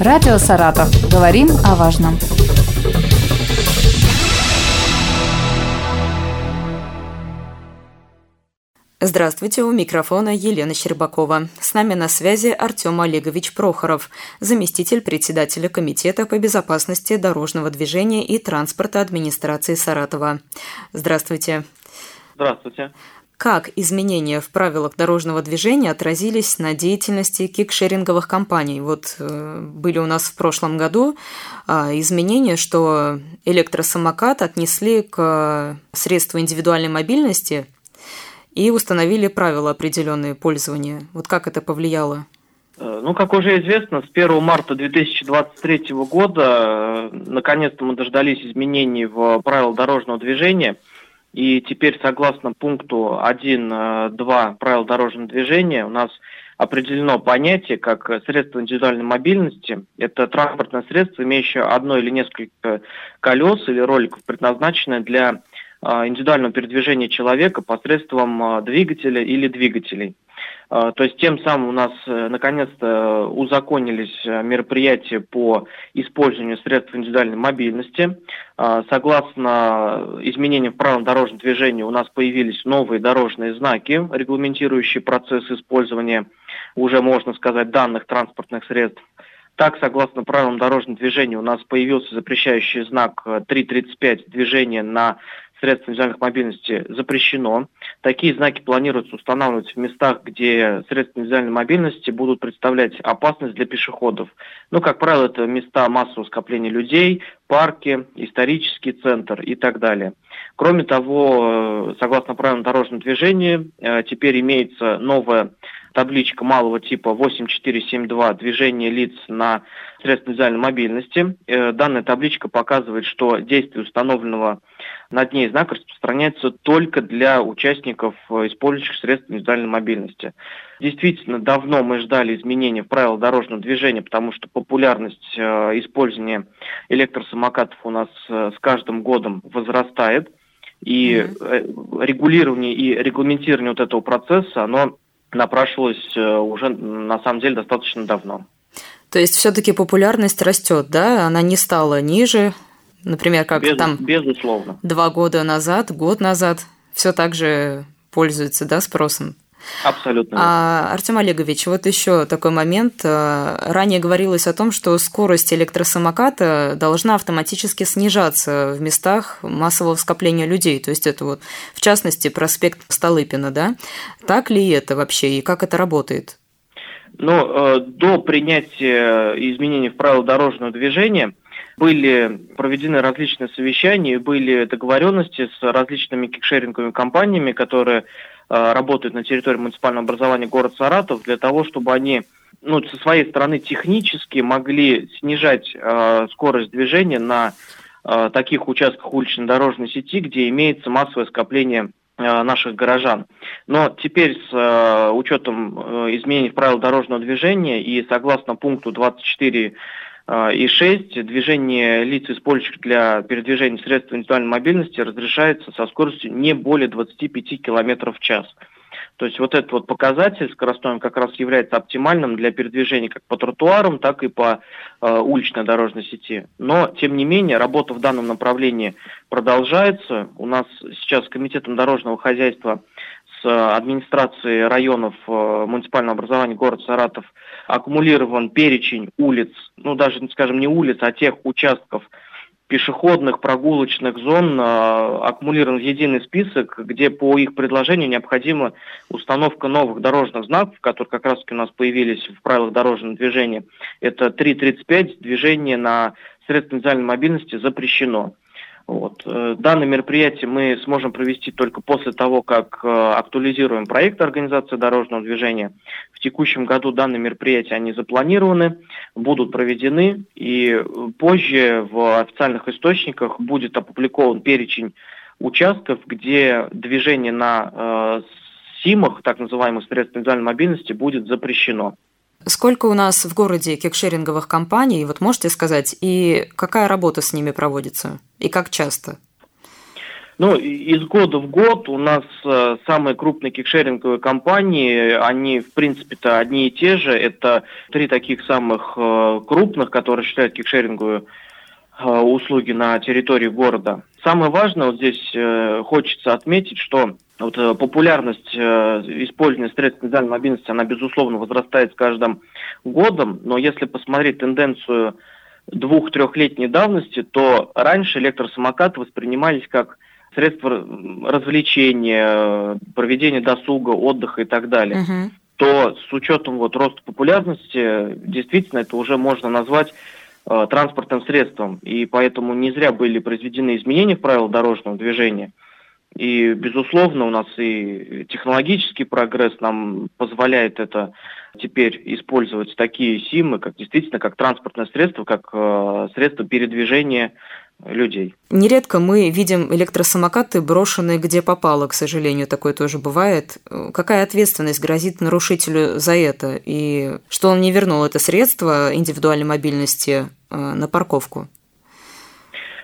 Радио «Саратов». Говорим о важном. Здравствуйте, у микрофона Елена Щербакова. С нами на связи Артем Олегович Прохоров, заместитель председателя Комитета по безопасности дорожного движения и транспорта администрации Саратова. Здравствуйте. Здравствуйте. Как изменения в правилах дорожного движения отразились на деятельности кикшеринговых компаний? Вот э, были у нас в прошлом году э, изменения, что электросамокат отнесли к средству индивидуальной мобильности и установили правила определенные пользования. Вот как это повлияло? Э, ну, как уже известно, с 1 марта 2023 года э, наконец-то мы дождались изменений в правила дорожного движения – и теперь, согласно пункту 1.2 э, правил дорожного движения, у нас определено понятие как средство индивидуальной мобильности. Это транспортное средство, имеющее одно или несколько колес или роликов, предназначенное для э, индивидуального передвижения человека посредством э, двигателя или двигателей. А, то есть тем самым у нас э, наконец-то узаконились э, мероприятия по использованию средств индивидуальной мобильности. А, согласно изменениям в правилам дорожного движения у нас появились новые дорожные знаки, регламентирующие процесс использования уже, можно сказать, данных транспортных средств. Так, согласно правилам дорожного движения, у нас появился запрещающий знак 3.35 э, движения на средств индивидуальных мобильности запрещено. Такие знаки планируется устанавливать в местах, где средства индивидуальной мобильности будут представлять опасность для пешеходов. Ну, как правило, это места массового скопления людей, парки, исторический центр и так далее. Кроме того, э, согласно правилам дорожного движения, э, теперь имеется новая табличка малого типа 8472 «Движение лиц на средства индивидуальной мобильности». Э, данная табличка показывает, что действие установленного над ней знака распространяется только для участников, э, использующих средства индивидуальной мобильности. Действительно, давно мы ждали изменения в правила дорожного движения, потому что популярность э, использования электросамокатов у нас с каждым годом возрастает. И mm-hmm. регулирование и регламентирование вот этого процесса, оно напрашивалось э, уже на самом деле достаточно давно. То есть все-таки популярность растет, да? Она не стала ниже, например, как Без, там безусловно. два года назад, год назад, все так же пользуется, да, спросом? Абсолютно. А, Артем Олегович, вот еще такой момент. Э, ранее говорилось о том, что скорость электросамоката должна автоматически снижаться в местах массового скопления людей. То есть это вот, в частности, проспект Столыпина, да? Так ли это вообще и как это работает? Ну, э, до принятия изменений в правила дорожного движения были проведены различные совещания, были договоренности с различными кикшеринговыми компаниями, которые Э, работают на территории муниципального образования город Саратов для того, чтобы они ну, со своей стороны технически могли снижать э, скорость движения на э, таких участках уличной дорожной сети, где имеется массовое скопление э, наших горожан. Но теперь с э, учетом э, изменений правил дорожного движения и согласно пункту 24 а, и 6. Движение лиц, использующих для передвижения средств индивидуальной мобильности, разрешается со скоростью не более 25 км в час. То есть вот этот вот показатель скоростной как раз является оптимальным для передвижения как по тротуарам, так и по э, уличной дорожной сети. Но, тем не менее, работа в данном направлении продолжается. У нас сейчас Комитетом дорожного хозяйства с администрацией районов э, муниципального образования город Саратов аккумулирован перечень улиц, ну даже, скажем, не улиц, а тех участков пешеходных, прогулочных зон э, аккумулирован в единый список, где по их предложению необходима установка новых дорожных знаков, которые как раз у нас появились в правилах дорожного движения. Это 3.35, движение на средства индивидуальной мобильности запрещено. Вот. Э, данное мероприятие мы сможем провести только после того, как э, актуализируем проект организации дорожного движения. В текущем году данные мероприятия они запланированы, будут проведены, и позже в официальных источниках будет опубликован перечень участков, где движение на э, СИМах, так называемых средств индивидуальной мобильности, будет запрещено. Сколько у нас в городе кикшеринговых компаний, вот можете сказать, и какая работа с ними проводится, и как часто? Ну, из года в год у нас э, самые крупные кикшеринговые компании, они, в принципе-то, одни и те же. Это три таких самых э, крупных, которые осуществляют кикшеринговые э, услуги на территории города. Самое важное вот здесь хочется отметить, что вот, популярность использования средств индивидуальной мобильности, она, безусловно, возрастает с каждым годом, но если посмотреть тенденцию двух-трехлетней давности, то раньше электросамокаты воспринимались как средства развлечения, проведения досуга, отдыха и так далее, угу. то с учетом вот роста популярности, действительно, это уже можно назвать э, транспортным средством. И поэтому не зря были произведены изменения в правила дорожного движения. И, безусловно, у нас и технологический прогресс нам позволяет это теперь использовать такие СИМы, как действительно как транспортное средство, как э, средство передвижения людей. Нередко мы видим электросамокаты, брошенные где попало, к сожалению, такое тоже бывает. Какая ответственность грозит нарушителю за это? И что он не вернул это средство индивидуальной мобильности э, на парковку?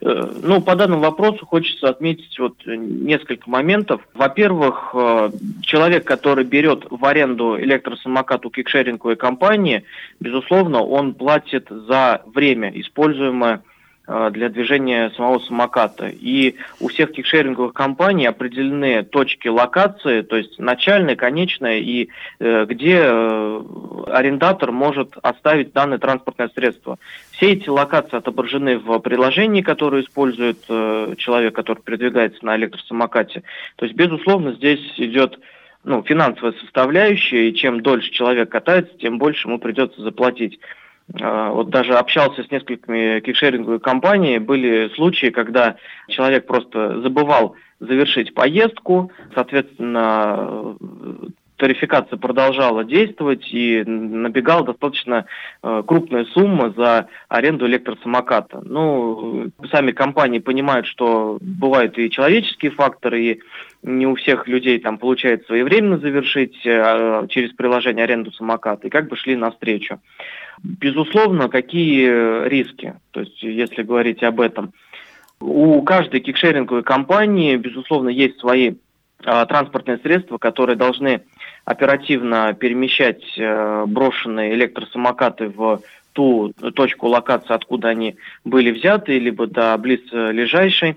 Э, ну, по данному вопросу хочется отметить вот несколько моментов. Во-первых, э, человек, который берет в аренду электросамокат у кикшеринговой компании, безусловно, он платит за время, используемое для движения самого самоката. И у всех кикшеринговых компаний определены точки локации, то есть начальная, конечная, и э, где э, арендатор может оставить данное транспортное средство. Все эти локации отображены в приложении, которое использует человек, который передвигается на электросамокате. То есть, безусловно, здесь идет ну, финансовая составляющая, и чем дольше человек катается, тем больше ему придется заплатить. А, вот даже общался с несколькими кикшеринговыми компаниями. Были случаи, когда человек просто забывал завершить поездку, соответственно, тарификация продолжала действовать и набегала достаточно э, крупная сумма за аренду электросамоката. Ну, сами компании понимают, что бывают и человеческие факторы, и не у всех людей там получается своевременно завершить э, через приложение аренду самоката, и как бы шли навстречу. Безусловно, какие риски, то есть если говорить об этом. У каждой кикшеринговой компании, безусловно, есть свои а, транспортные средства, которые должны оперативно перемещать э, брошенные электросамокаты в ту точку локации, откуда они были взяты, либо до близлежащей.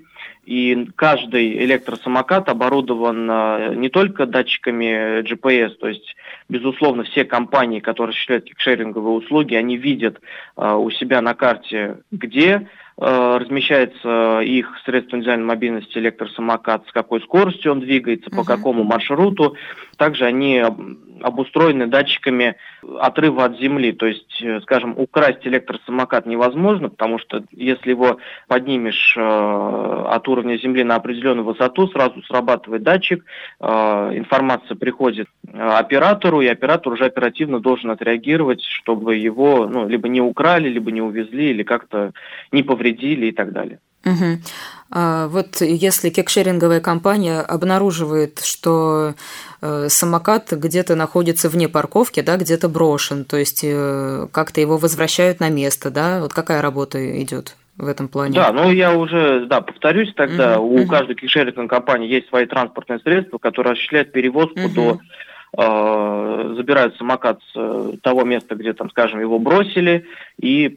И каждый электросамокат оборудован э, не только датчиками GPS, то есть, безусловно, все компании, которые осуществляют кикшеринговые услуги, они видят э, у себя на карте, где размещается их средство индивидуальной мобильности электросамокат, с какой скоростью он двигается, по какому маршруту. Также они обустроены датчиками отрыва от земли. То есть, э, скажем, украсть электросамокат невозможно, потому что если его поднимешь э, от уровня земли на определенную высоту, сразу срабатывает датчик, э, информация приходит э, оператору, и оператор уже оперативно должен отреагировать, чтобы его ну, либо не украли, либо не увезли, или как-то не повредили и так далее. Угу. А вот если кекшеринговая компания обнаруживает, что э, самокат где-то находится вне парковки, да, где-то брошен, то есть э, как-то его возвращают на место, да, вот какая работа идет? в этом плане. Да, ну я уже, да, повторюсь тогда, uh-huh, у uh-huh. каждой кишеринговой компании есть свои транспортные средства, которые осуществляют перевозку uh-huh. до э, забирают самокат с того места, где там, скажем, его бросили, и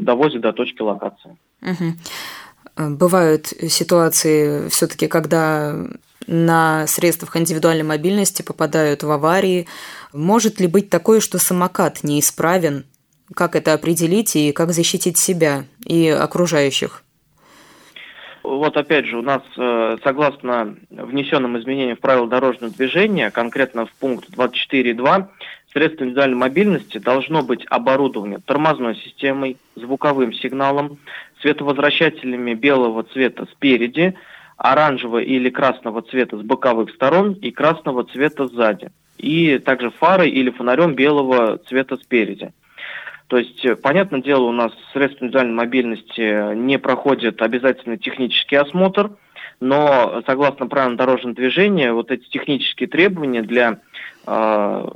довозят до точки локации. Угу. Бывают ситуации все-таки, когда на средствах индивидуальной мобильности попадают в аварии. Может ли быть такое, что самокат неисправен? Как это определить и как защитить себя и окружающих? Вот опять же, у нас, э, согласно внесенным изменениям в правила дорожного движения, конкретно в пункт 24.2, средство индивидуальной мобильности должно быть оборудовано тормозной системой, звуковым сигналом, световозвращателями белого цвета спереди, оранжевого или красного цвета с боковых сторон и красного цвета сзади. И также фарой или фонарем белого цвета спереди. То есть, понятное дело, у нас средства индивидуальной мобильности не проходят обязательно технический осмотр, но согласно правилам дорожного движения, вот эти технические требования для э,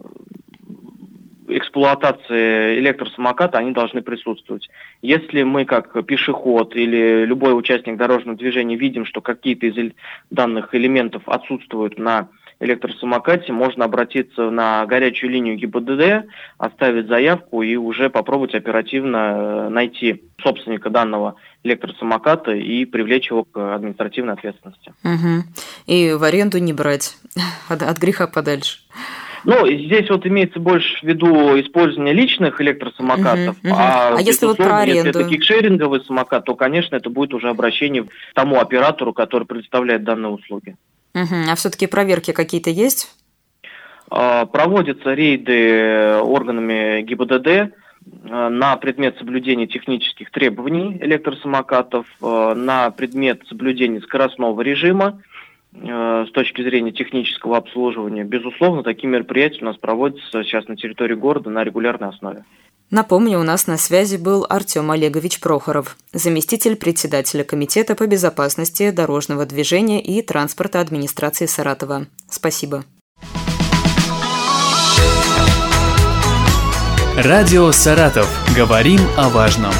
эксплуатации электросамоката они должны присутствовать. Если мы как пешеход или любой участник дорожного движения видим, что какие-то из данных элементов отсутствуют на электросамокате, можно обратиться на горячую линию ГИБДД, оставить заявку и уже попробовать оперативно э, найти собственника данного электросамоката и привлечь его к административной ответственности. Угу. И в аренду не брать от, от греха подальше. Ну, здесь вот имеется больше в виду использование личных электросамокатов, угу, угу. а, а если вот про аренду? Если это кикшеринговый самокат, то, конечно, это будет уже обращение к тому оператору, который предоставляет данные услуги. Угу. А все-таки проверки какие-то есть? А, проводятся рейды органами ГИБДД а, на предмет соблюдения технических требований электросамокатов, а, на предмет соблюдения скоростного режима с точки зрения технического обслуживания. Безусловно, такие мероприятия у нас проводятся сейчас на территории города на регулярной основе. Напомню, у нас на связи был Артем Олегович Прохоров, заместитель председателя Комитета по безопасности дорожного движения и транспорта администрации Саратова. Спасибо. Радио «Саратов». Говорим о важном.